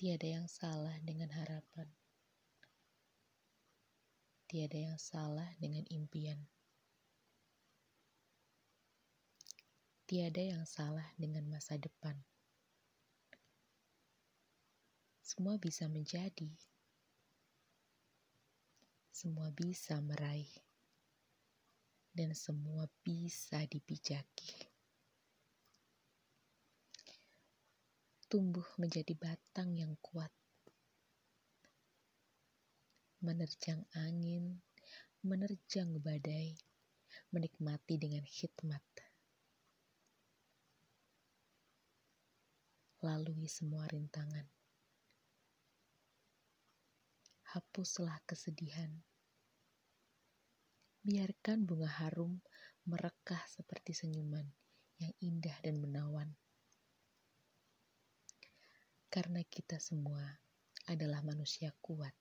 Tiada yang salah dengan harapan. Tiada yang salah dengan impian. Tiada yang salah dengan masa depan. Semua bisa menjadi. Semua bisa meraih. Dan semua bisa dipijaki. Tumbuh menjadi batang yang kuat. Menerjang angin, menerjang badai, menikmati dengan hikmat. lalui semua rintangan. Hapuslah kesedihan. Biarkan bunga harum merekah seperti senyuman yang indah dan menawan. Karena kita semua adalah manusia kuat.